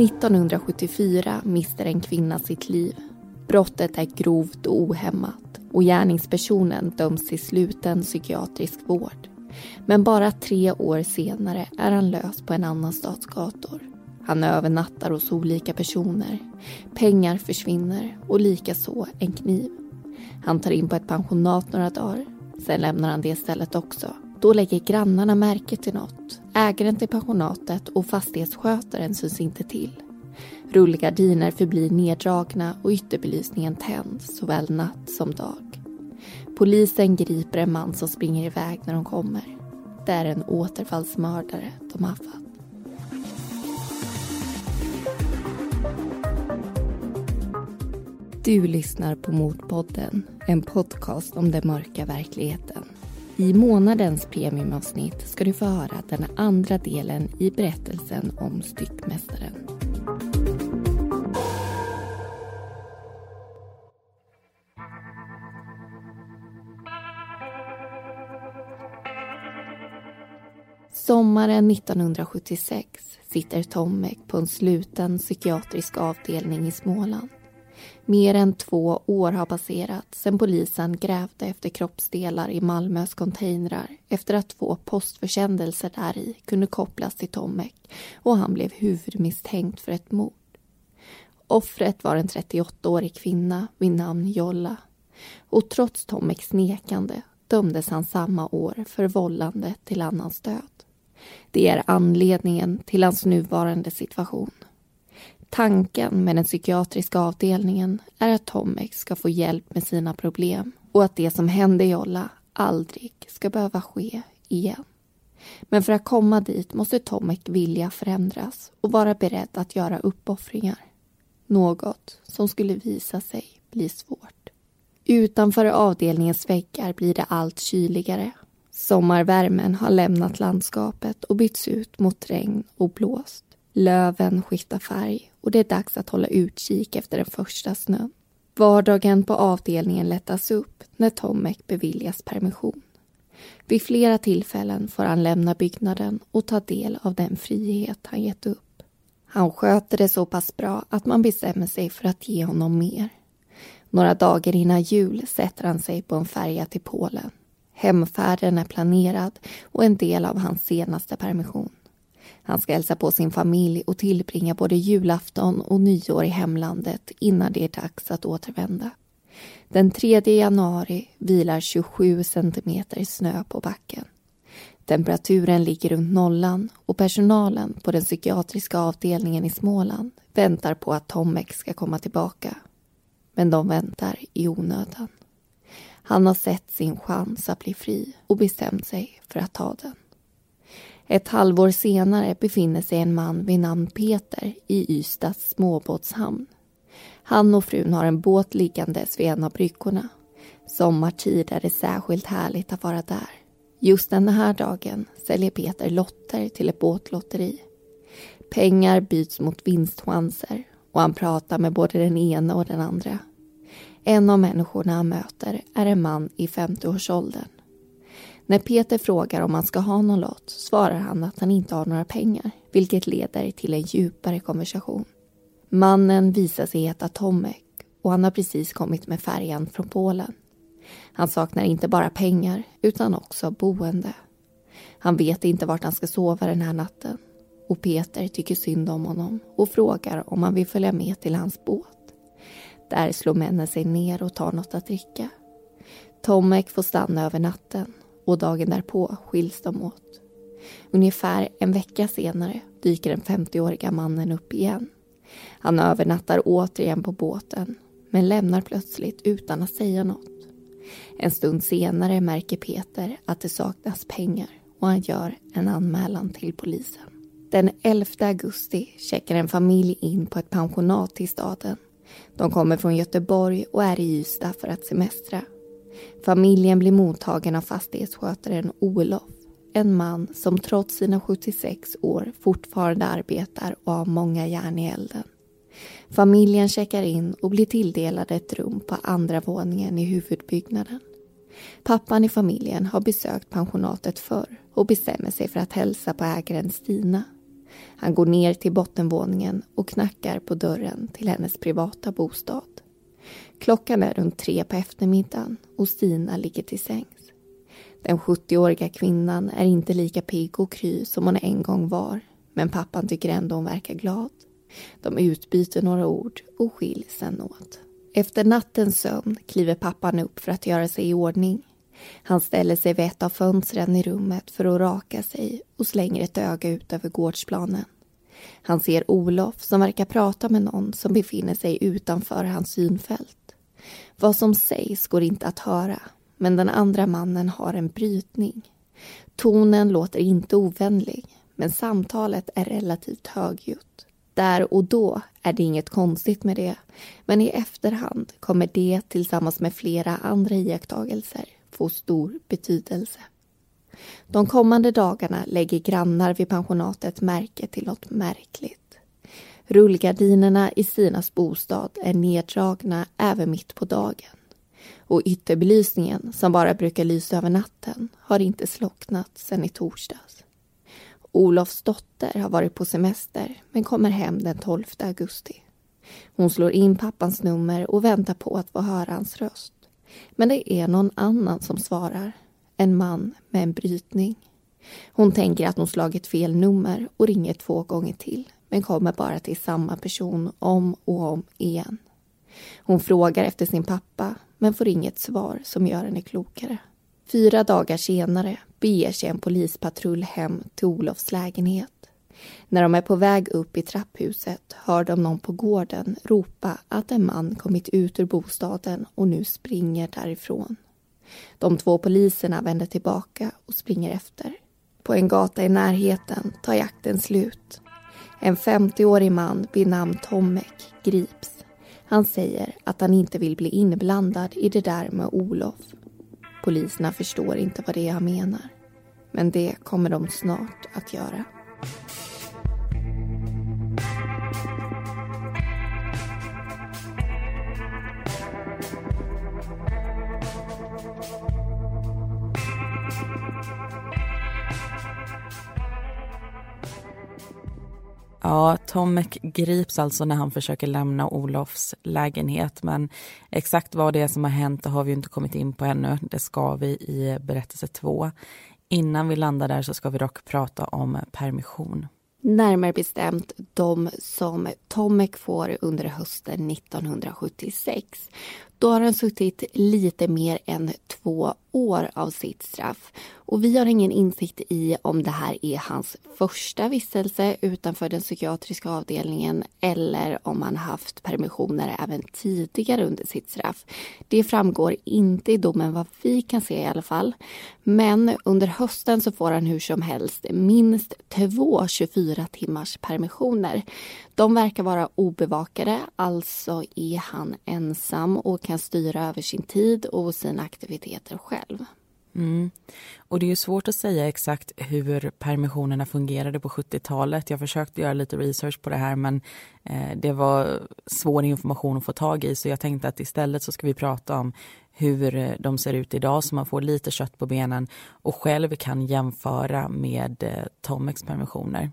–1974 mister en kvinna sitt liv. Brottet är grovt och ohämmat och gärningspersonen döms till sluten psykiatrisk vård. Men bara tre år senare är han lös på en annan stads gator. Han övernattar hos olika personer. Pengar försvinner och likaså en kniv. Han tar in på ett pensionat några dagar. Sen lämnar han det stället också. Då lägger grannarna märke till något. Ägaren till pensionatet och fastighetsskötaren syns inte till. Rullgardiner förblir neddragna och ytterbelysningen tänd såväl natt som dag. Polisen griper en man som springer iväg när de kommer. Det är en återfallsmördare de har haft. Du lyssnar på Mordpodden, en podcast om den mörka verkligheten. I månadens premiumavsnitt ska du få höra den andra delen i berättelsen om styckmästaren. Sommaren 1976 sitter Tomek på en sluten psykiatrisk avdelning i Småland. Mer än två år har passerat sedan polisen grävde efter kroppsdelar i Malmös containrar efter att två postförsändelser där i kunde kopplas till Tomek och han blev huvudmisstänkt för ett mord. Offret var en 38-årig kvinna vid namn Jolla och trots Tomeks nekande dömdes han samma år för vållande till annans död. Det är anledningen till hans nuvarande situation. Tanken med den psykiatriska avdelningen är att Tomek ska få hjälp med sina problem och att det som hände Jolla aldrig ska behöva ske igen. Men för att komma dit måste Tomek vilja förändras och vara beredd att göra uppoffringar. Något som skulle visa sig bli svårt. Utanför avdelningens väggar blir det allt kyligare. Sommarvärmen har lämnat landskapet och bytts ut mot regn och blåst. Löven skiftar färg och det är dags att hålla utkik efter den första snön. Vardagen på avdelningen lättas upp när Tomek beviljas permission. Vid flera tillfällen får han lämna byggnaden och ta del av den frihet han gett upp. Han sköter det så pass bra att man bestämmer sig för att ge honom mer. Några dagar innan jul sätter han sig på en färja till Polen. Hemfärden är planerad och en del av hans senaste permission. Han ska hälsa på sin familj och tillbringa både julafton och nyår i hemlandet innan det är dags att återvända. Den 3 januari vilar 27 centimeter snö på backen. Temperaturen ligger runt nollan och personalen på den psykiatriska avdelningen i Småland väntar på att Tomek ska komma tillbaka. Men de väntar i onödan. Han har sett sin chans att bli fri och bestämt sig för att ta den. Ett halvår senare befinner sig en man vid namn Peter i Ystads småbåtshamn. Han och frun har en båt liggandes vid en av bryggorna. Sommartid är det särskilt härligt att vara där. Just den här dagen säljer Peter lotter till ett båtlotteri. Pengar byts mot vinstchanser och han pratar med både den ena och den andra. En av människorna han möter är en man i 50-årsåldern. När Peter frågar om han ska ha någon lott svarar han att han inte har några pengar vilket leder till en djupare konversation. Mannen visar sig heta Tomek och han har precis kommit med färjan från Polen. Han saknar inte bara pengar utan också boende. Han vet inte vart han ska sova den här natten och Peter tycker synd om honom och frågar om han vill följa med till hans båt. Där slår männen sig ner och tar något att dricka. Tomek får stanna över natten och dagen därpå skiljs de åt. Ungefär en vecka senare dyker den 50-åriga mannen upp igen. Han övernattar återigen på båten men lämnar plötsligt utan att säga något. En stund senare märker Peter att det saknas pengar och han gör en anmälan till polisen. Den 11 augusti checkar en familj in på ett pensionat i staden De kommer från Göteborg och är i Ystad för att semestra. Familjen blir mottagen av fastighetsskötaren Olof. En man som trots sina 76 år fortfarande arbetar och har många järn i elden. Familjen checkar in och blir tilldelade ett rum på andra våningen i huvudbyggnaden. Pappan i familjen har besökt pensionatet förr och bestämmer sig för att hälsa på ägaren Stina. Han går ner till bottenvåningen och knackar på dörren till hennes privata bostad. Klockan är runt tre på eftermiddagen och Stina ligger till sängs. Den 70-åriga kvinnan är inte lika pigg och kry som hon en gång var men pappan tycker ändå hon verkar glad. De utbyter några ord och skiljs sen åt. Efter nattens sömn kliver pappan upp för att göra sig i ordning. Han ställer sig vid ett av fönstren i rummet för att raka sig och slänger ett öga ut över gårdsplanen. Han ser Olof som verkar prata med någon som befinner sig utanför hans synfält. Vad som sägs går inte att höra, men den andra mannen har en brytning. Tonen låter inte ovänlig, men samtalet är relativt högljutt. Där och då är det inget konstigt med det, men i efterhand kommer det tillsammans med flera andra iakttagelser få stor betydelse. De kommande dagarna lägger grannar vid pensionatet märke till något märkligt. Rullgardinerna i Sinas bostad är neddragna även mitt på dagen. Och ytterbelysningen, som bara brukar lysa över natten, har inte slocknat sedan i torsdags. Olofs dotter har varit på semester men kommer hem den 12 augusti. Hon slår in pappans nummer och väntar på att få höra hans röst. Men det är någon annan som svarar. En man med en brytning. Hon tänker att hon slagit fel nummer och ringer två gånger till men kommer bara till samma person om och om igen. Hon frågar efter sin pappa men får inget svar som gör henne klokare. Fyra dagar senare beger sig en polispatrull hem till Olofs lägenhet. När de är på väg upp i trapphuset hör de någon på gården ropa att en man kommit ut ur bostaden och nu springer därifrån. De två poliserna vänder tillbaka och springer efter. På en gata i närheten tar jakten slut. En 50-årig man vid namn Tomek grips. Han säger att han inte vill bli inblandad i det där med Olof. Poliserna förstår inte vad det är han menar. Men det kommer de snart att göra. Ja, Tomek grips alltså när han försöker lämna Olofs lägenhet men exakt vad det är som har hänt har vi inte kommit in på ännu. Det ska vi i berättelse två. Innan vi landar där så ska vi dock prata om permission. Närmare bestämt de som Tomek får under hösten 1976. Då har han suttit lite mer än två år av sitt straff. Och vi har ingen insikt i om det här är hans första vistelse utanför den psykiatriska avdelningen eller om han haft permissioner även tidigare under sitt straff. Det framgår inte i domen vad vi kan se i alla fall. Men under hösten så får han hur som helst minst två 24 timmars permissioner. De verkar vara obevakade, alltså är han ensam och kan styra över sin tid och sina aktiviteter själv. Mm. Och det är ju svårt att säga exakt hur permissionerna fungerade på 70-talet. Jag försökte göra lite research på det här men eh, det var svår information att få tag i så jag tänkte att istället så ska vi prata om hur eh, de ser ut idag så man får lite kött på benen och själv kan jämföra med eh, Tomex permissioner.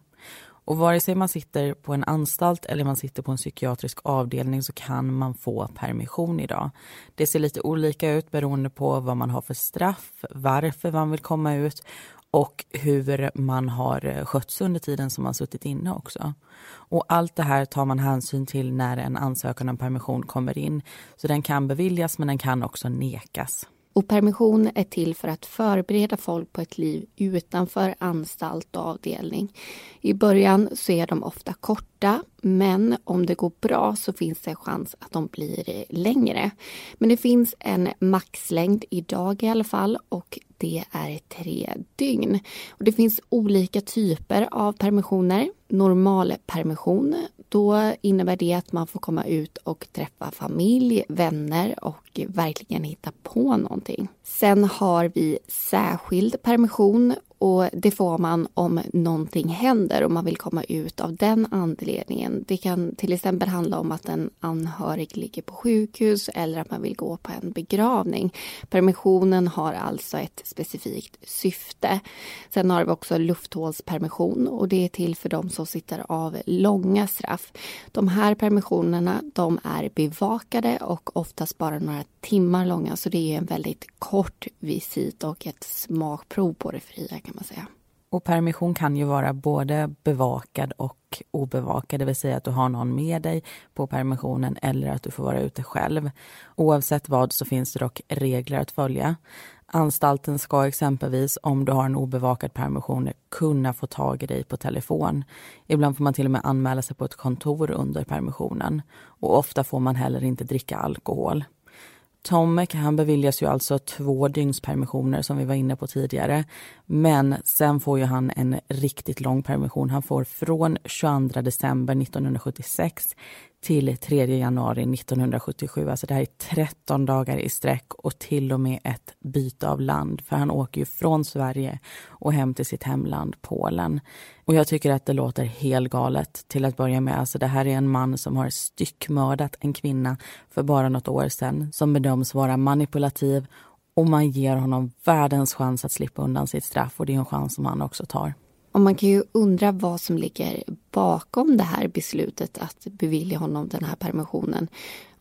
Och vare sig man sitter på en anstalt eller man sitter på en psykiatrisk avdelning så kan man få permission idag. Det ser lite olika ut beroende på vad man har för straff, varför man vill komma ut och hur man har eh, skötts under tiden som man suttit inne också. Och allt det här tar man hänsyn till när en ansökan om permission kommer in. Så den kan beviljas men den kan också nekas. Och permission är till för att förbereda folk på ett liv utanför anstalt och avdelning. I början så är de ofta korta, men om det går bra så finns det chans att de blir längre. Men det finns en maxlängd idag i alla fall och det är tre dygn. Och det finns olika typer av permissioner. Normalpermission, då innebär det att man får komma ut och träffa familj, vänner och verkligen hitta på någonting. Sen har vi särskild permission och det får man om någonting händer och man vill komma ut av den anledningen. Det kan till exempel handla om att en anhörig ligger på sjukhus eller att man vill gå på en begravning. Permissionen har alltså ett specifikt syfte. Sen har vi också lufthålspermission och det är till för de som sitter av långa straff. De här permissionerna de är bevakade och oftast bara några timmar långa så det är en väldigt kort visit och ett smakprov på det fria kan man säga. Och permission kan ju vara både bevakad och obevakad, det vill säga att du har någon med dig på permissionen eller att du får vara ute själv. Oavsett vad så finns det dock regler att följa. Anstalten ska exempelvis, om du har en obevakad permission, kunna få tag i dig på telefon. Ibland får man till och med anmäla sig på ett kontor under permissionen. Och ofta får man heller inte dricka alkohol. Tomek han beviljas ju alltså två dygnspermissioner som vi var inne på tidigare. Men sen får ju han en riktigt lång permission. Han får från 22 december 1976 till 3 januari 1977. Alltså det här är 13 dagar i sträck och till och med ett byte av land. För han åker ju från Sverige och hem till sitt hemland Polen. Och jag tycker att det låter helt galet till att börja med. Alltså det här är en man som har styckmördat en kvinna för bara något år sedan som bedöms vara manipulativ och man ger honom världens chans att slippa undan sitt straff och det är en chans som han också tar. Och man kan ju undra vad som ligger bakom det här beslutet att bevilja honom den här permissionen.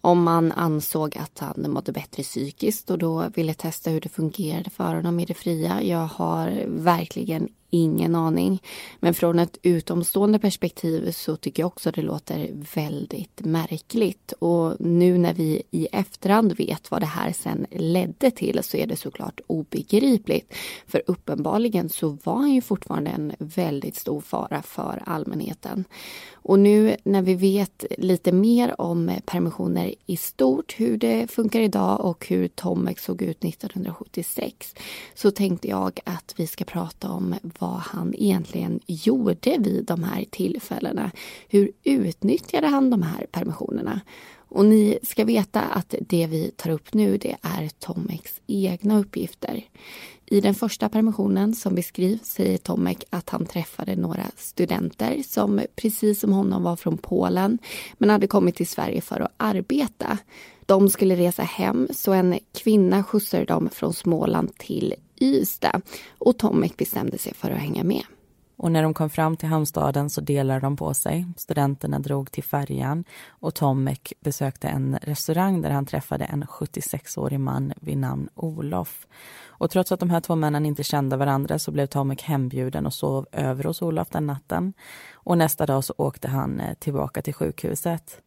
Om man ansåg att han mådde bättre psykiskt och då ville testa hur det fungerade för honom i det fria. Jag har verkligen ingen aning. Men från ett utomstående perspektiv så tycker jag också det låter väldigt märkligt. Och nu när vi i efterhand vet vad det här sen ledde till så är det såklart obegripligt. För uppenbarligen så var han ju fortfarande en väldigt stor fara för allmänheten. Och nu när vi vet lite mer om permissioner i stort, hur det funkar idag och hur Tomek såg ut 1976, så tänkte jag att vi ska prata om vad han egentligen gjorde vid de här tillfällena. Hur utnyttjade han de här permissionerna? Och ni ska veta att det vi tar upp nu det är Tomeks egna uppgifter. I den första permissionen som beskrivs säger Tomek att han träffade några studenter som precis som honom var från Polen men hade kommit till Sverige för att arbeta. De skulle resa hem så en kvinna skjutsade dem från Småland till Ystad och Tomek bestämde sig för att hänga med. Och när de kom fram till hamnstaden så delade de på sig. Studenterna drog till färjan och Tomek besökte en restaurang där han träffade en 76-årig man vid namn Olof. Och trots att de här två männen inte kände varandra så blev Tomek hembjuden och sov över hos Olof den natten. Och nästa dag så åkte han eh, tillbaka till sjukhuset.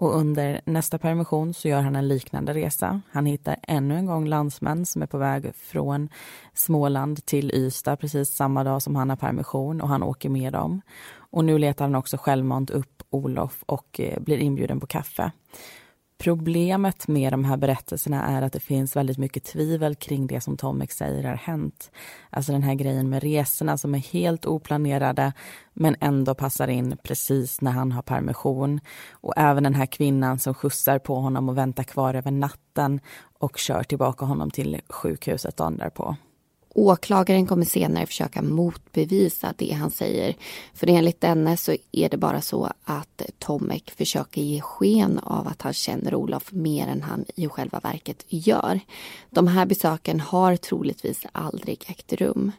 Och under nästa permission så gör han en liknande resa. Han hittar ännu en gång landsmän som är på väg från Småland till Ystad precis samma dag som han har permission och han åker med dem. Och nu letar han också självmant upp Olof och eh, blir inbjuden på kaffe. Problemet med de här berättelserna är att det finns väldigt mycket tvivel kring det som Tomek säger har hänt. Alltså den här grejen med resorna som är helt oplanerade men ändå passar in precis när han har permission. Och även den här kvinnan som skjutsar på honom och väntar kvar över natten och kör tillbaka honom till sjukhuset dagen därpå. Åklagaren kommer senare försöka motbevisa det han säger. För enligt denne så är det bara så att Tomek försöker ge sken av att han känner Olof mer än han i själva verket gör. De här besöken har troligtvis aldrig ägt rum.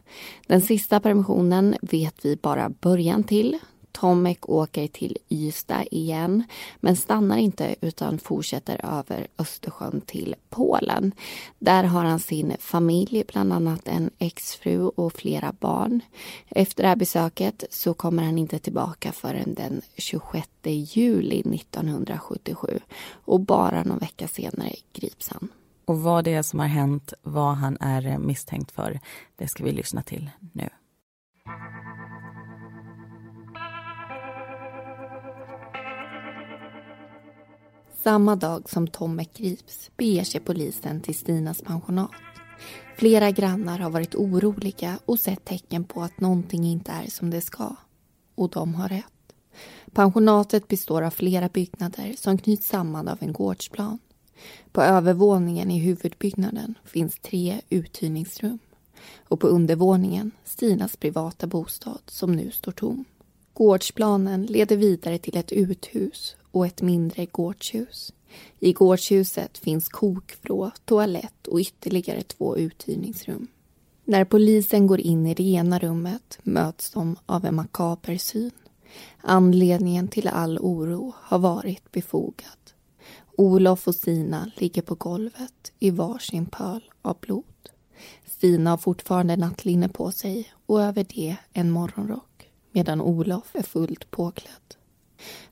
Den sista permissionen vet vi bara början till Tomek åker till Ystad igen men stannar inte utan fortsätter över Östersjön till Polen. Där har han sin familj, bland annat en exfru och flera barn. Efter det här besöket så kommer han inte tillbaka förrän den 26 juli 1977 och bara någon vecka senare grips han. Och vad det är som har hänt, vad han är misstänkt för, det ska vi lyssna till nu. Samma dag som Tomek grips beger sig polisen till Stinas pensionat. Flera grannar har varit oroliga och sett tecken på att någonting inte är som det ska. Och de har rätt. Pensionatet består av flera byggnader som knyts samman av en gårdsplan. På övervåningen i huvudbyggnaden finns tre uthyrningsrum och på undervåningen Stinas privata bostad som nu står tom. Gårdsplanen leder vidare till ett uthus och ett mindre gårdshus. I gårdshuset finns kokvrå, toalett och ytterligare två uthyrningsrum. När polisen går in i det ena rummet möts de av en makaber syn. Anledningen till all oro har varit befogad. Olof och Sina ligger på golvet i varsin pöl av blod. Stina har fortfarande nattlinne på sig och över det en morgonrock medan Olof är fullt påklädd.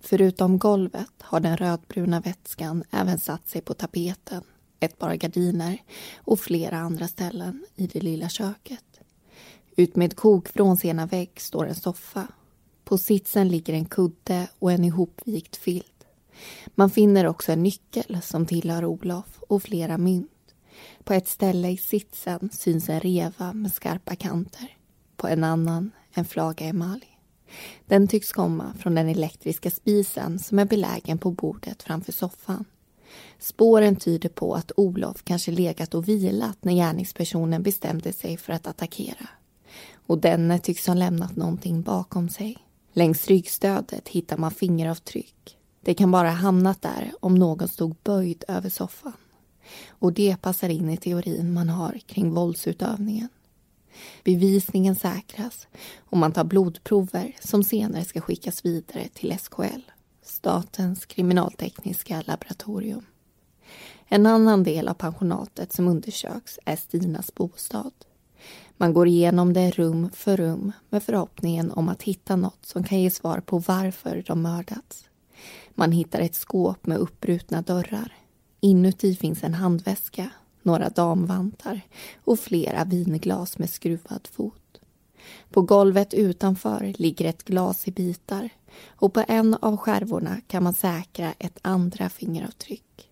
Förutom golvet har den rödbruna vätskan även satt sig på tapeten, ett par gardiner och flera andra ställen i det lilla köket. Utmed kokvråns ena vägg står en soffa. På sitsen ligger en kudde och en ihopvikt filt. Man finner också en nyckel som tillhör Olof och flera mynt. På ett ställe i sitsen syns en reva med skarpa kanter. På en annan en flaga emalj. Den tycks komma från den elektriska spisen som är belägen på bordet framför soffan. Spåren tyder på att Olof kanske legat och vilat när gärningspersonen bestämde sig för att attackera. Och denne tycks ha lämnat någonting bakom sig. Längs ryggstödet hittar man fingeravtryck. Det kan bara ha hamnat där om någon stod böjd över soffan. Och det passar in i teorin man har kring våldsutövningen. Bevisningen säkras och man tar blodprover som senare ska skickas vidare till SKL, Statens kriminaltekniska laboratorium. En annan del av pensionatet som undersöks är Stinas bostad. Man går igenom det rum för rum med förhoppningen om att hitta något som kan ge svar på varför de mördats. Man hittar ett skåp med uppbrutna dörrar. Inuti finns en handväska några damvantar och flera vinglas med skruvad fot. På golvet utanför ligger ett glas i bitar och på en av skärvorna kan man säkra ett andra fingeravtryck.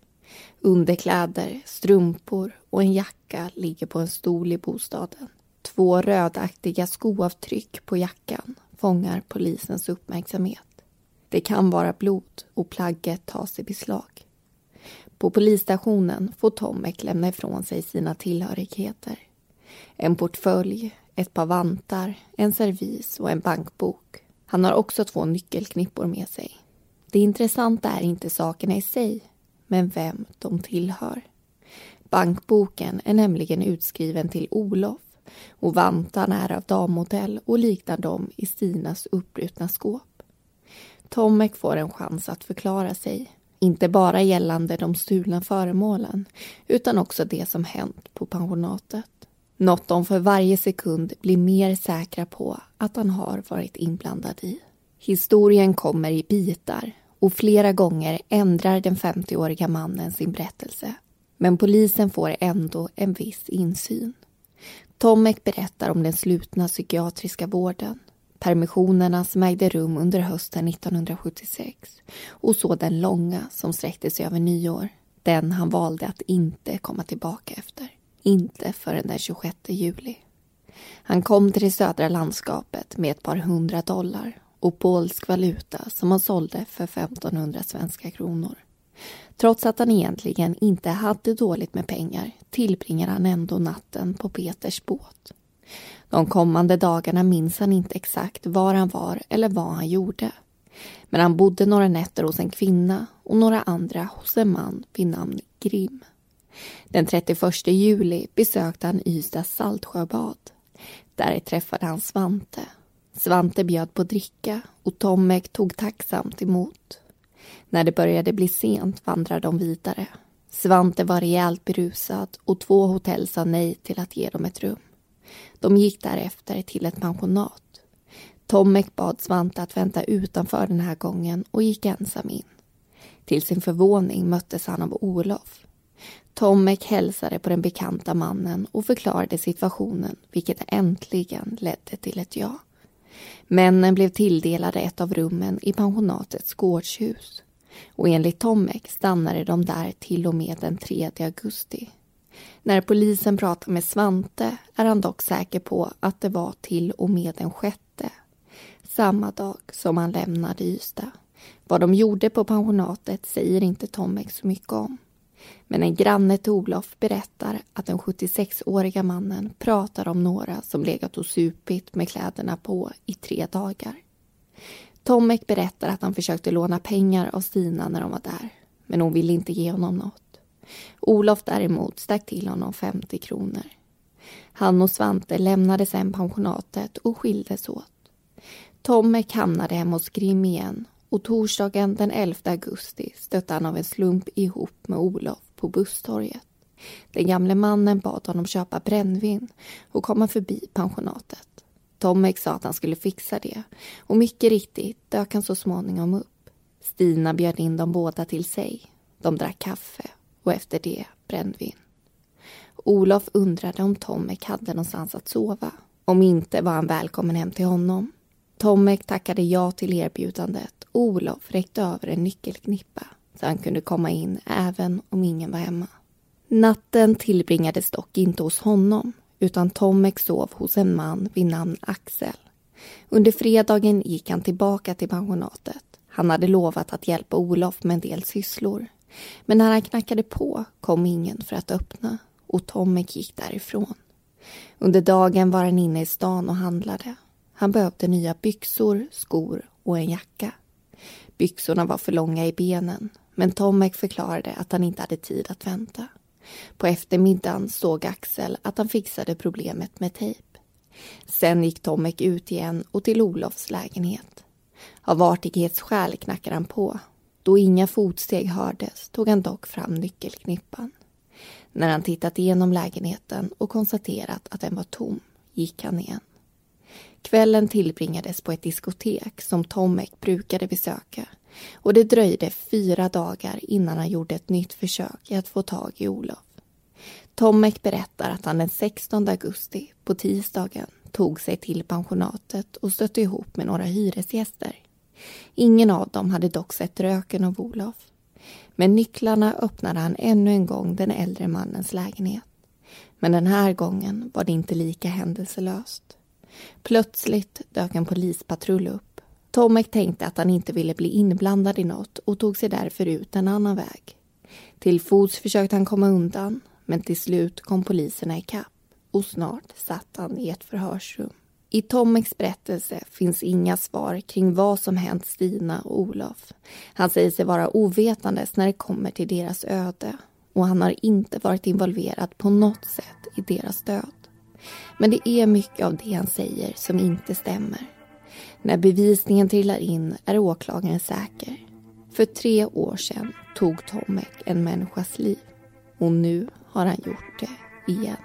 Underkläder, strumpor och en jacka ligger på en stol i bostaden. Två rödaktiga skoavtryck på jackan fångar polisens uppmärksamhet. Det kan vara blod och plagget tas i beslag. På polisstationen får Tomek lämna ifrån sig sina tillhörigheter. En portfölj, ett par vantar, en servis och en bankbok. Han har också två nyckelknippor med sig. Det intressanta är inte sakerna i sig, men vem de tillhör. Bankboken är nämligen utskriven till Olof och vantarna är av dammodell och liknar dem i Stinas uppbrutna skåp. Tomek får en chans att förklara sig inte bara gällande de stulna föremålen utan också det som hänt på pensionatet. Något de för varje sekund blir mer säkra på att han har varit inblandad i. Historien kommer i bitar och flera gånger ändrar den 50-åriga mannen sin berättelse. Men polisen får ändå en viss insyn. Tomek berättar om den slutna psykiatriska vården permissionerna som ägde rum under hösten 1976 och så den långa som sträckte sig över nyår. Den han valde att inte komma tillbaka efter. Inte förrän den 26 juli. Han kom till det södra landskapet med ett par hundra dollar och polsk valuta som han sålde för 1500 svenska kronor. Trots att han egentligen inte hade dåligt med pengar tillbringade han ändå natten på Peters båt. De kommande dagarna minns han inte exakt var han var eller vad han gjorde. Men han bodde några nätter hos en kvinna och några andra hos en man vid namn Grim. Den 31 juli besökte han Ystads Saltsjöbad. Där träffade han Svante. Svante bjöd på dricka och Tomek tog tacksamt emot. När det började bli sent vandrade de vidare. Svante var rejält berusad och två hotell sa nej till att ge dem ett rum. De gick därefter till ett pensionat. Tomek bad Svante att vänta utanför den här gången och gick ensam in. Till sin förvåning möttes han av Olof. Tomek hälsade på den bekanta mannen och förklarade situationen vilket äntligen ledde till ett ja. Männen blev tilldelade ett av rummen i pensionatets gårdshus och enligt Tomek stannade de där till och med den 3 augusti. När polisen pratar med Svante är han dock säker på att det var till och med den sjätte. samma dag som han lämnade Ystad. Vad de gjorde på pensionatet säger inte Tomek så mycket om. Men en granne till Olof berättar att den 76-åriga mannen pratar om några som legat och supit med kläderna på i tre dagar. Tomek berättar att han försökte låna pengar av Stina när de var där, men hon ville inte ge honom något. Olof däremot stack till honom 50 kronor. Han och Svante lämnade sen pensionatet och skildes åt. Tomek hamnade hemma hos Grim igen och torsdagen den 11 augusti stötte han av en slump ihop med Olof på busstorget. Den gamle mannen bad honom köpa brännvin och komma förbi pensionatet. Tomek sa att han skulle fixa det och mycket riktigt dök han så småningom upp. Stina bjöd in dem båda till sig. De drack kaffe och efter det brännvin. Olof undrade om Tomek hade någonstans att sova. Om inte var han välkommen hem till honom. Tomek tackade ja till erbjudandet och Olof räckte över en nyckelknippa så han kunde komma in även om ingen var hemma. Natten tillbringades dock inte hos honom utan Tomek sov hos en man vid namn Axel. Under fredagen gick han tillbaka till pensionatet. Han hade lovat att hjälpa Olof med en del sysslor. Men när han knackade på kom ingen för att öppna och Tomek gick därifrån. Under dagen var han inne i stan och handlade. Han behövde nya byxor, skor och en jacka. Byxorna var för långa i benen men Tomek förklarade att han inte hade tid att vänta. På eftermiddagen såg Axel att han fixade problemet med tejp. Sen gick Tomek ut igen och till Olofs lägenhet. Av artighetsskäl knackade han på. Då inga fotsteg hördes tog han dock fram nyckelknippan. När han tittat igenom lägenheten och konstaterat att den var tom gick han igen. Kvällen tillbringades på ett diskotek som Tomek brukade besöka och det dröjde fyra dagar innan han gjorde ett nytt försök i att få tag i Olof. Tomek berättar att han den 16 augusti, på tisdagen, tog sig till pensionatet och stötte ihop med några hyresgäster. Ingen av dem hade dock sett röken av Olof. Med nycklarna öppnade han ännu en gång den äldre mannens lägenhet. Men den här gången var det inte lika händelselöst. Plötsligt dök en polispatrull upp. Tomek tänkte att han inte ville bli inblandad i något och tog sig därför ut en annan väg. Till fots försökte han komma undan men till slut kom poliserna ikapp och snart satt han i ett förhörsrum. I Tomeks berättelse finns inga svar kring vad som hänt Stina och Olof. Han säger sig vara ovetandes när det kommer till deras öde och han har inte varit involverad på något sätt i deras död. Men det är mycket av det han säger som inte stämmer. När bevisningen trillar in är åklagaren säker. För tre år sedan tog Tomek en människas liv och nu har han gjort det igen.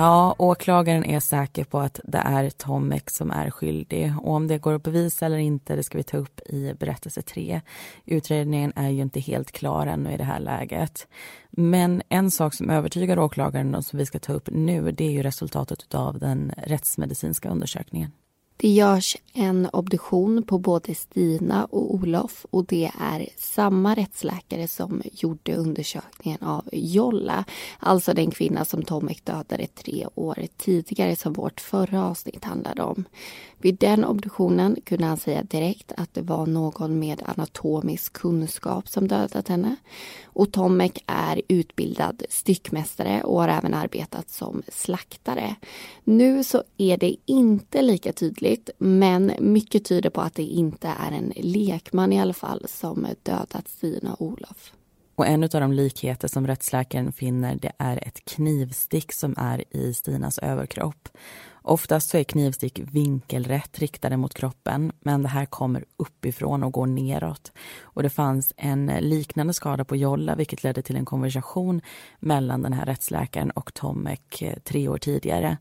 Ja, åklagaren är säker på att det är Tomek som är skyldig och om det går att bevisa eller inte, det ska vi ta upp i berättelse 3. Utredningen är ju inte helt klar ännu i det här läget. Men en sak som övertygar åklagaren och som vi ska ta upp nu, det är ju resultatet av den rättsmedicinska undersökningen. Det görs en obduktion på både Stina och Olof och det är samma rättsläkare som gjorde undersökningen av Jolla, alltså den kvinna som Tomek dödade tre år tidigare som vårt förra avsnitt handlade om. Vid den obduktionen kunde han säga direkt att det var någon med anatomisk kunskap som dödat henne. Och Tomek är utbildad styckmästare och har även arbetat som slaktare. Nu så är det inte lika tydligt men mycket tyder på att det inte är en lekman i alla fall som dödat Stina och Olof. Och en av de likheter som rättsläkaren finner det är ett knivstick som är i Stinas överkropp. Oftast så är knivstick vinkelrätt riktade mot kroppen men det här kommer uppifrån och går neråt. Och det fanns en liknande skada på Jolla vilket ledde till en konversation mellan den här rättsläkaren och Tomek eh, tre år tidigare.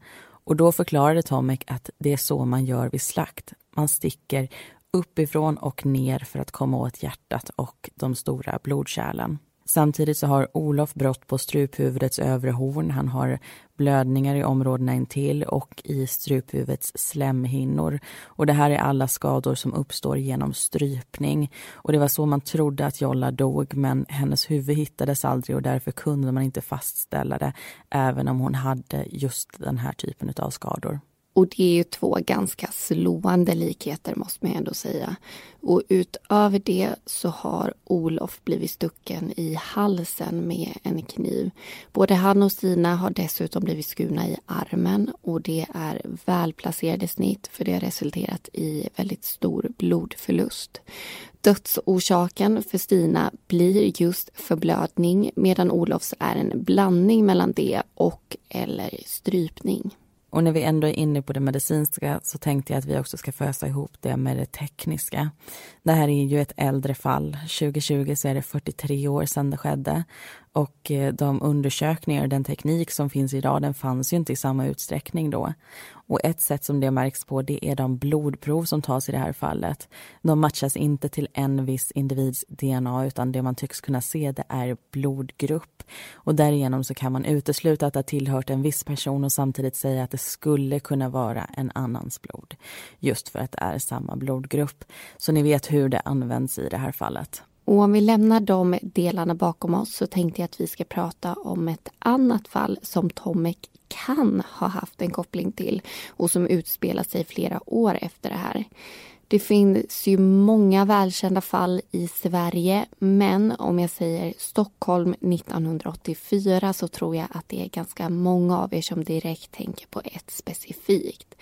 Och då förklarade Tomek att det är så man gör vid slakt. Man sticker uppifrån och ner för att komma åt hjärtat och de stora blodkärlen. Samtidigt så har Olof brott på struphuvudets övre horn. Han har blödningar i områdena intill och i struphuvudets slemhinnor. Och det här är alla skador som uppstår genom strypning. Och det var så man trodde att Jolla dog, men hennes huvud hittades aldrig och därför kunde man inte fastställa det, även om hon hade just den här typen av skador. Och det är ju två ganska slående likheter måste man ändå säga. Och utöver det så har Olof blivit stucken i halsen med en kniv. Både han och Stina har dessutom blivit skurna i armen och det är välplacerade snitt för det har resulterat i väldigt stor blodförlust. Dödsorsaken för Stina blir just förblödning medan Olofs är en blandning mellan det och eller strypning. Och när vi ändå är inne på det medicinska så tänkte jag att vi också ska fösa ihop det med det tekniska. Det här är ju ett äldre fall. 2020 så är det 43 år sedan det skedde. Och eh, de undersökningar och den teknik som finns idag den fanns ju inte i samma utsträckning då. Och ett sätt som det märks på det är de blodprov som tas i det här fallet. De matchas inte till en viss individs DNA utan det man tycks kunna se det är blodgrupp. Och därigenom så kan man utesluta att det har tillhört en viss person och samtidigt säga att det skulle kunna vara en annans blod. Just för att det är samma blodgrupp. Så ni vet hur det används i det här fallet. Och om vi lämnar de delarna bakom oss så tänkte jag att vi ska prata om ett annat fall som Tomek kan ha haft en koppling till och som utspelar sig flera år efter det här. Det finns ju många välkända fall i Sverige men om jag säger Stockholm 1984 så tror jag att det är ganska många av er som direkt tänker på ett specifikt.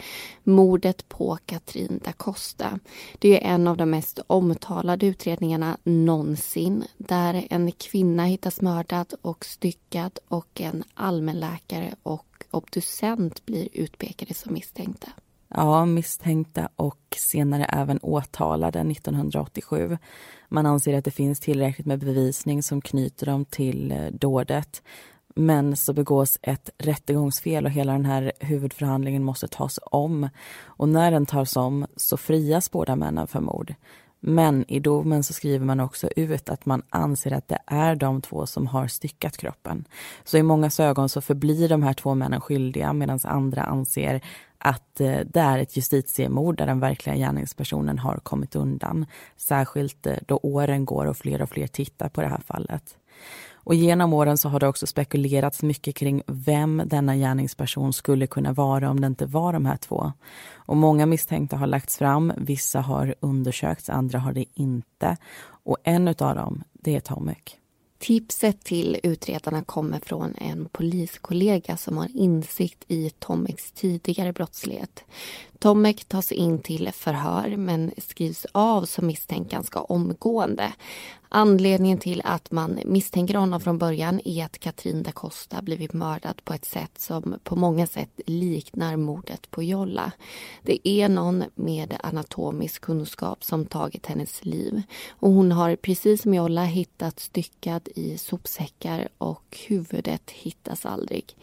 Mordet på Katrin da Costa. Det är en av de mest omtalade utredningarna någonsin där en kvinna hittas mördad och styckad och en allmänläkare och obducent blir utpekade som misstänkta. Ja, misstänkta och senare även åtalade 1987. Man anser att det finns tillräckligt med bevisning som knyter dem till eh, dådet. Men så begås ett rättegångsfel och hela den här huvudförhandlingen måste tas om. Och när den tas om så frias båda männen för mord. Men i domen så skriver man också ut att man anser att det är de två som har styckat kroppen. Så i många ögon så förblir de här två männen skyldiga medan andra anser att eh, det är ett justitiemord där den verkliga gärningspersonen har kommit undan. Särskilt eh, då åren går och fler och fler tittar på det här fallet. Och genom åren så har det också spekulerats mycket kring vem denna gärningsperson skulle kunna vara om det inte var de här två. Och många misstänkta har lagts fram, vissa har undersökts, andra har det inte. Och en av dem, det är Tomek. Tipset till utredarna kommer från en poliskollega som har insikt i Tomeks tidigare brottslighet. Tomek tas in till förhör men skrivs av som misstänkt ganska omgående. Anledningen till att man misstänker honom från början är att Katrin da Costa blivit mördad på ett sätt som på många sätt liknar mordet på Jolla. Det är någon med anatomisk kunskap som tagit hennes liv och hon har precis som Jolla hittats styckad i sopsäckar och huvudet hittas aldrig.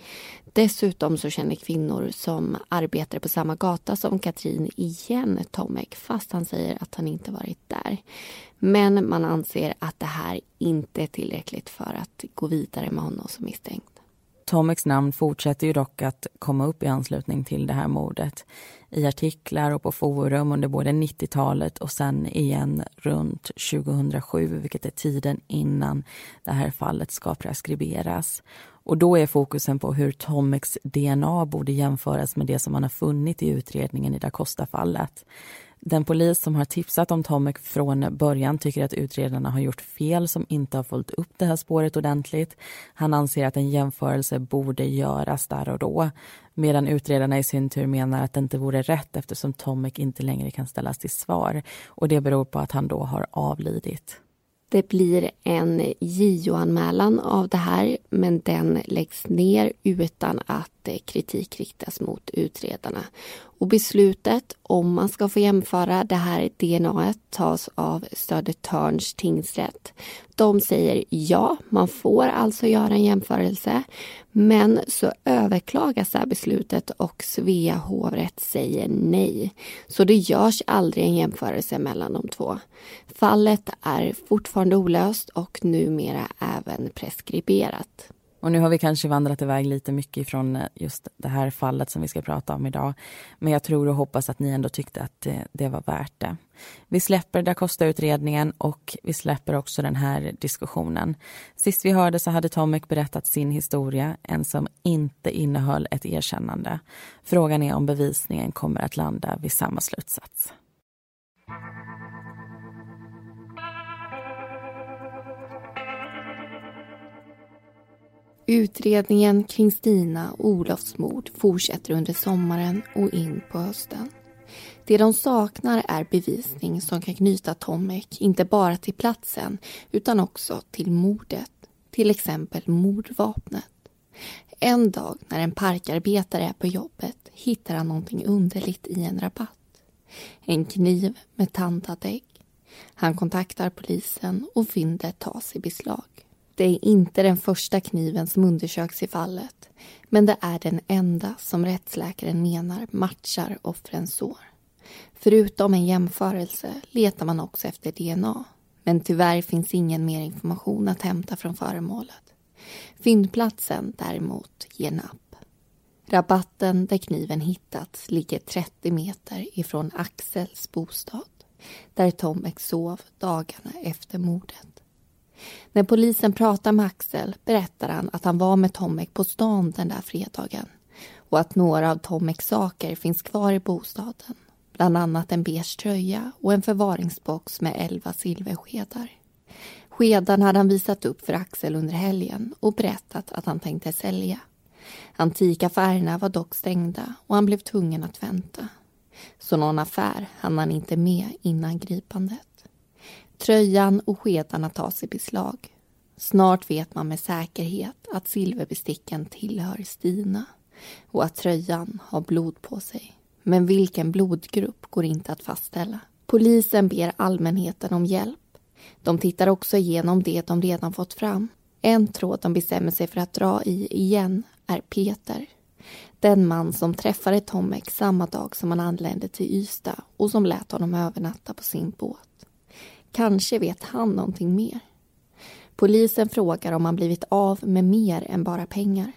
Dessutom så känner kvinnor som arbetar på samma gata som Katrin igen Tomek fast han säger att han inte varit där. Men man anser att det här inte är tillräckligt för att gå vidare med honom som misstänkt. Tomeks namn fortsätter ju dock att komma upp i anslutning till det här mordet i artiklar och på forum under både 90-talet och sen igen runt 2007 vilket är tiden innan det här fallet ska preskriberas. Och då är fokusen på hur Tomeks DNA borde jämföras med det som man har funnit i utredningen i Da Costa-fallet. Den polis som har tipsat om Tomek från början tycker att utredarna har gjort fel som inte har följt upp det här spåret ordentligt. Han anser att en jämförelse borde göras där och då medan utredarna i sin tur menar att det inte vore rätt eftersom Tomek inte längre kan ställas till svar och det beror på att han då har avlidit. Det blir en JO-anmälan av det här men den läggs ner utan att eh, kritik riktas mot utredarna. Och beslutet om man ska få jämföra det här DNA tas av Södertörns tingsrätt. De säger ja, man får alltså göra en jämförelse. Men så överklagas det här beslutet och Svea hovrätt säger nej. Så det görs aldrig en jämförelse mellan de två. Fallet är fortfarande olöst och numera även preskriberat. Och nu har vi kanske vandrat iväg lite mycket ifrån eh, just det här fallet som vi ska prata om idag. Men jag tror och hoppas att ni ändå tyckte att det, det var värt det. Vi släpper da Costa-utredningen och vi släpper också den här diskussionen. Sist vi hörde så hade Tomek berättat sin historia, en som inte innehöll ett erkännande. Frågan är om bevisningen kommer att landa vid samma slutsats. Utredningen kring Stina och Olofs mord fortsätter under sommaren och in på hösten. Det de saknar är bevisning som kan knyta Tomek inte bara till platsen utan också till mordet. Till exempel mordvapnet. En dag när en parkarbetare är på jobbet hittar han någonting underligt i en rabatt. En kniv med tandadägg. Han kontaktar polisen och fyndet tas i beslag. Det är inte den första kniven som undersöks i fallet men det är den enda som rättsläkaren menar matchar offrens sår. Förutom en jämförelse letar man också efter DNA men tyvärr finns ingen mer information att hämta från föremålet. Fyndplatsen däremot ger napp. Rabatten där kniven hittats ligger 30 meter ifrån Axels bostad där Tomek sov dagarna efter mordet. När polisen pratar med Axel berättar han att han var med Tomek på stan den där fredagen och att några av Tomeks saker finns kvar i bostaden. Bland annat en beige tröja och en förvaringsbox med elva silverskedar. Skedarna hade han visat upp för Axel under helgen och berättat att han tänkte sälja. Antikaffärerna var dock stängda och han blev tvungen att vänta. Så någon affär hann han inte med innan gripandet. Tröjan och skedarna tas i beslag. Snart vet man med säkerhet att silverbesticken tillhör Stina och att tröjan har blod på sig. Men vilken blodgrupp går inte att fastställa. Polisen ber allmänheten om hjälp. De tittar också igenom det de redan fått fram. En tråd de bestämmer sig för att dra i igen är Peter. Den man som träffade Tomek samma dag som han anlände till Ystad och som lät honom övernatta på sin båt. Kanske vet han någonting mer. Polisen frågar om han blivit av med mer än bara pengar.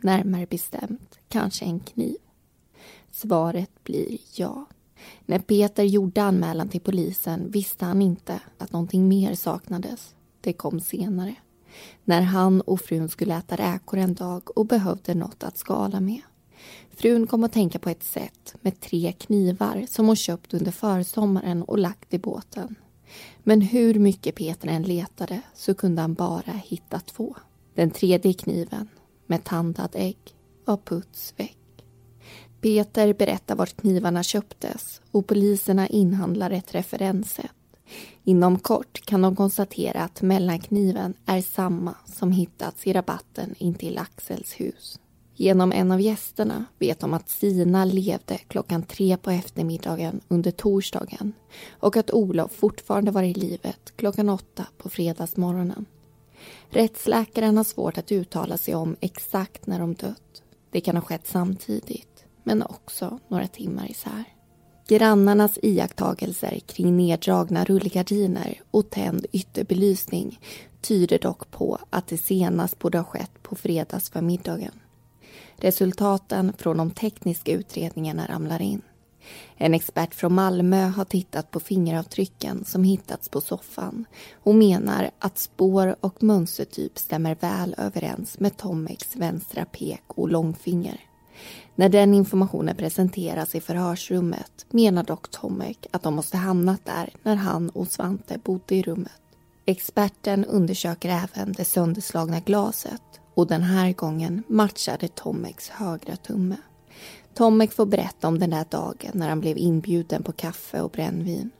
Närmare bestämt kanske en kniv. Svaret blir ja. När Peter gjorde anmälan till polisen visste han inte att någonting mer saknades. Det kom senare. När han och frun skulle äta räkor en dag och behövde något att skala med. Frun kom att tänka på ett sätt med tre knivar som hon köpt under försommaren och lagt i båten. Men hur mycket Peter än letade så kunde han bara hitta två. Den tredje kniven, med tandad ägg, var Puts väck. Peter berättar vart knivarna köptes och poliserna inhandlar ett referenssätt. Inom kort kan de konstatera att mellankniven är samma som hittats i rabatten intill Axels hus. Genom en av gästerna vet de att Sina levde klockan tre på eftermiddagen under torsdagen och att Olof fortfarande var i livet klockan åtta på fredagsmorgonen. Rättsläkaren har svårt att uttala sig om exakt när de dött. Det kan ha skett samtidigt, men också några timmar isär. Grannarnas iakttagelser kring neddragna rullgardiner och tänd ytterbelysning tyder dock på att det senast borde ha skett på fredagsförmiddagen. Resultaten från de tekniska utredningarna ramlar in. En expert från Malmö har tittat på fingeravtrycken som hittats på soffan och menar att spår och mönstertyp stämmer väl överens med Tomeks vänstra pek och långfinger. När den informationen presenteras i förhörsrummet menar dock Tomek att de måste hamnat där när han och Svante bodde i rummet. Experten undersöker även det sönderslagna glaset och den här gången matchade Tomeks högra tumme. Tomek får berätta om den där dagen när han blev inbjuden på kaffe och brännvin.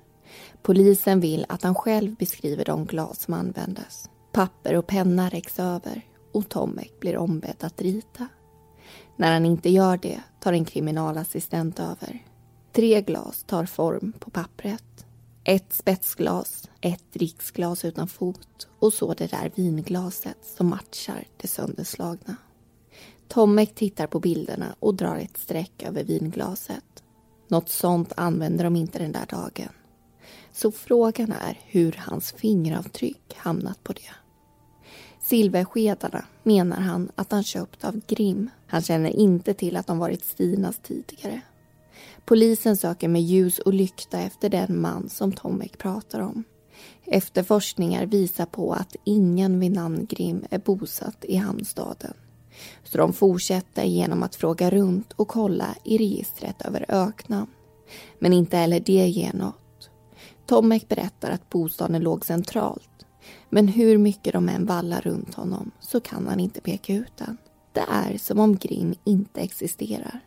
Polisen vill att han själv beskriver de glas som användes. Papper och penna räcks över och Tomek blir ombedd att rita. När han inte gör det tar en kriminalassistent över. Tre glas tar form på pappret. Ett spetsglas, ett dricksglas utan fot och så det där vinglaset som matchar det sönderslagna. Tomek tittar på bilderna och drar ett streck över vinglaset. Något sånt använder de inte den där dagen. Så frågan är hur hans fingeravtryck hamnat på det. Silverskedarna menar han att han köpt av Grim. Han känner inte till att de varit Stinas tidigare. Polisen söker med ljus och lykta efter den man som Tomek pratar om. Efterforskningar visar på att ingen vid namn Grim är bosatt i hamnstaden. Så de fortsätter genom att fråga runt och kolla i registret över öknamn. Men inte heller det ger något. Tomek berättar att bostaden låg centralt. Men hur mycket de än vallar runt honom så kan han inte peka ut den. Det är som om Grim inte existerar.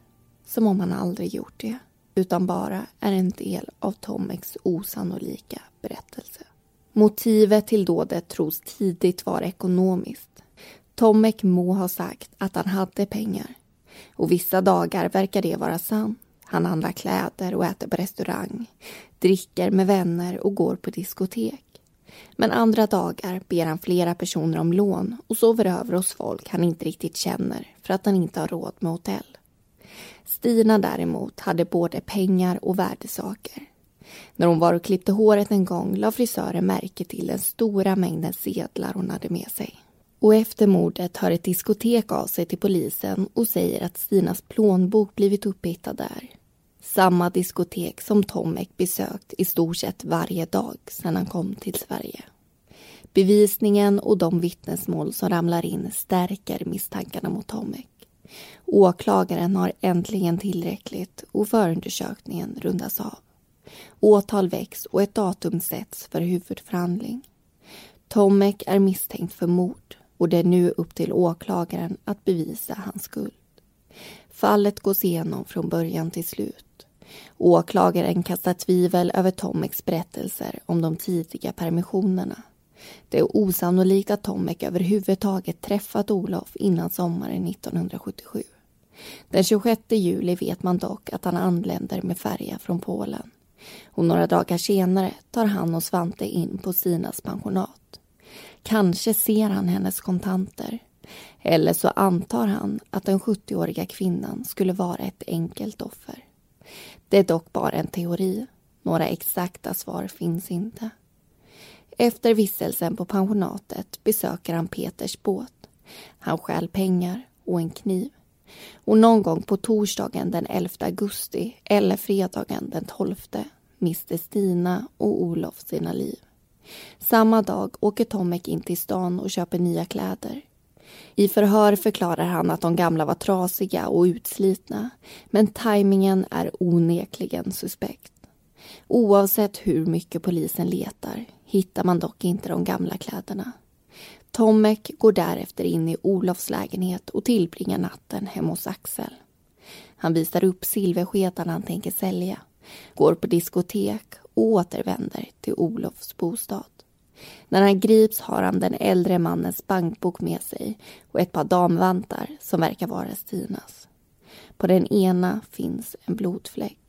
Som om han aldrig gjort det. Utan bara är en del av Tomeks osannolika berättelse. Motivet till dådet tros tidigt vara ekonomiskt. Tomek må ha sagt att han hade pengar. Och vissa dagar verkar det vara sant. Han handlar kläder och äter på restaurang, dricker med vänner och går på diskotek. Men andra dagar ber han flera personer om lån och sover över hos folk han inte riktigt känner för att han inte har råd med hotell. Stina däremot hade både pengar och värdesaker. När hon var och klippte håret en gång la frisören märke till den stora mängden sedlar hon hade med sig. Och efter mordet hör ett diskotek av sig till polisen och säger att Stinas plånbok blivit upphittad där. Samma diskotek som Tomek besökt i stort sett varje dag sedan han kom till Sverige. Bevisningen och de vittnesmål som ramlar in stärker misstankarna mot Tomek. Åklagaren har äntligen tillräckligt och förundersökningen rundas av. Åtal väcks och ett datum sätts för huvudförhandling. Tomek är misstänkt för mord och det är nu upp till åklagaren att bevisa hans skuld. Fallet gås igenom från början till slut. Åklagaren kastar tvivel över Tomeks berättelser om de tidiga permissionerna. Det är osannolikt att Tomek överhuvudtaget träffat Olof innan sommaren 1977. Den 26 juli vet man dock att han anländer med färja från Polen. Och några dagar senare tar han och Svante in på Sinas pensionat. Kanske ser han hennes kontanter. Eller så antar han att den 70-åriga kvinnan skulle vara ett enkelt offer. Det är dock bara en teori. Några exakta svar finns inte. Efter vistelsen på pensionatet besöker han Peters båt. Han stjäl pengar och en kniv. Och någon gång på torsdagen den 11 augusti eller fredagen den 12 miste Stina och Olof sina liv. Samma dag åker Tomek in till stan och köper nya kläder. I förhör förklarar han att de gamla var trasiga och utslitna men tajmingen är onekligen suspekt. Oavsett hur mycket polisen letar hittar man dock inte de gamla kläderna. Tomek går därefter in i Olofs lägenhet och tillbringar natten hemma hos Axel. Han visar upp silversketan han tänker sälja, går på diskotek och återvänder till Olofs bostad. När han grips har han den äldre mannens bankbok med sig och ett par damvantar som verkar vara Stinas. På den ena finns en blodfläck.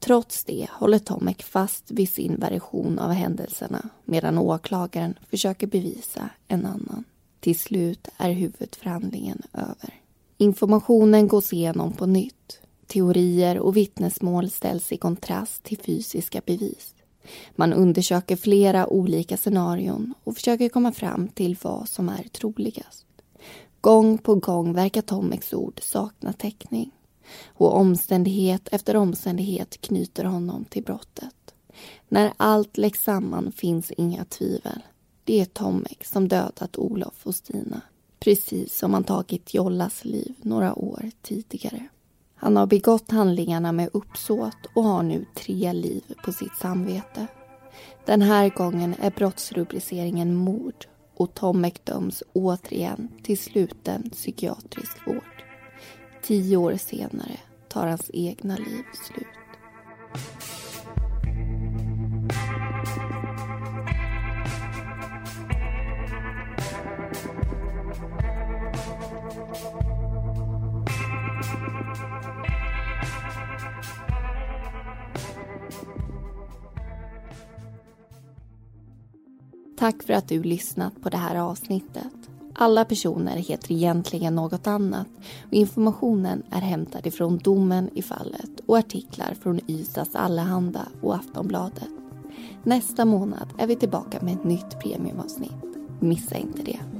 Trots det håller Tomek fast vid sin version av händelserna medan åklagaren försöker bevisa en annan. Till slut är huvudförhandlingen över. Informationen gås igenom på nytt. Teorier och vittnesmål ställs i kontrast till fysiska bevis. Man undersöker flera olika scenarion och försöker komma fram till vad som är troligast. Gång på gång verkar Tomeks ord sakna täckning och omständighet efter omständighet knyter honom till brottet. När allt läggs samman finns inga tvivel. Det är Tomek som dödat Olof och Stina. Precis som han tagit Jollas liv några år tidigare. Han har begått handlingarna med uppsåt och har nu tre liv på sitt samvete. Den här gången är brottsrubriceringen mord och Tomek döms återigen till sluten psykiatrisk vård. Tio år senare tar hans egna liv slut. Tack för att du lyssnat på det här avsnittet. Alla personer heter egentligen något annat och informationen är hämtad ifrån domen i fallet och artiklar från Ystads Allehanda och Aftonbladet. Nästa månad är vi tillbaka med ett nytt premiumavsnitt. Missa inte det.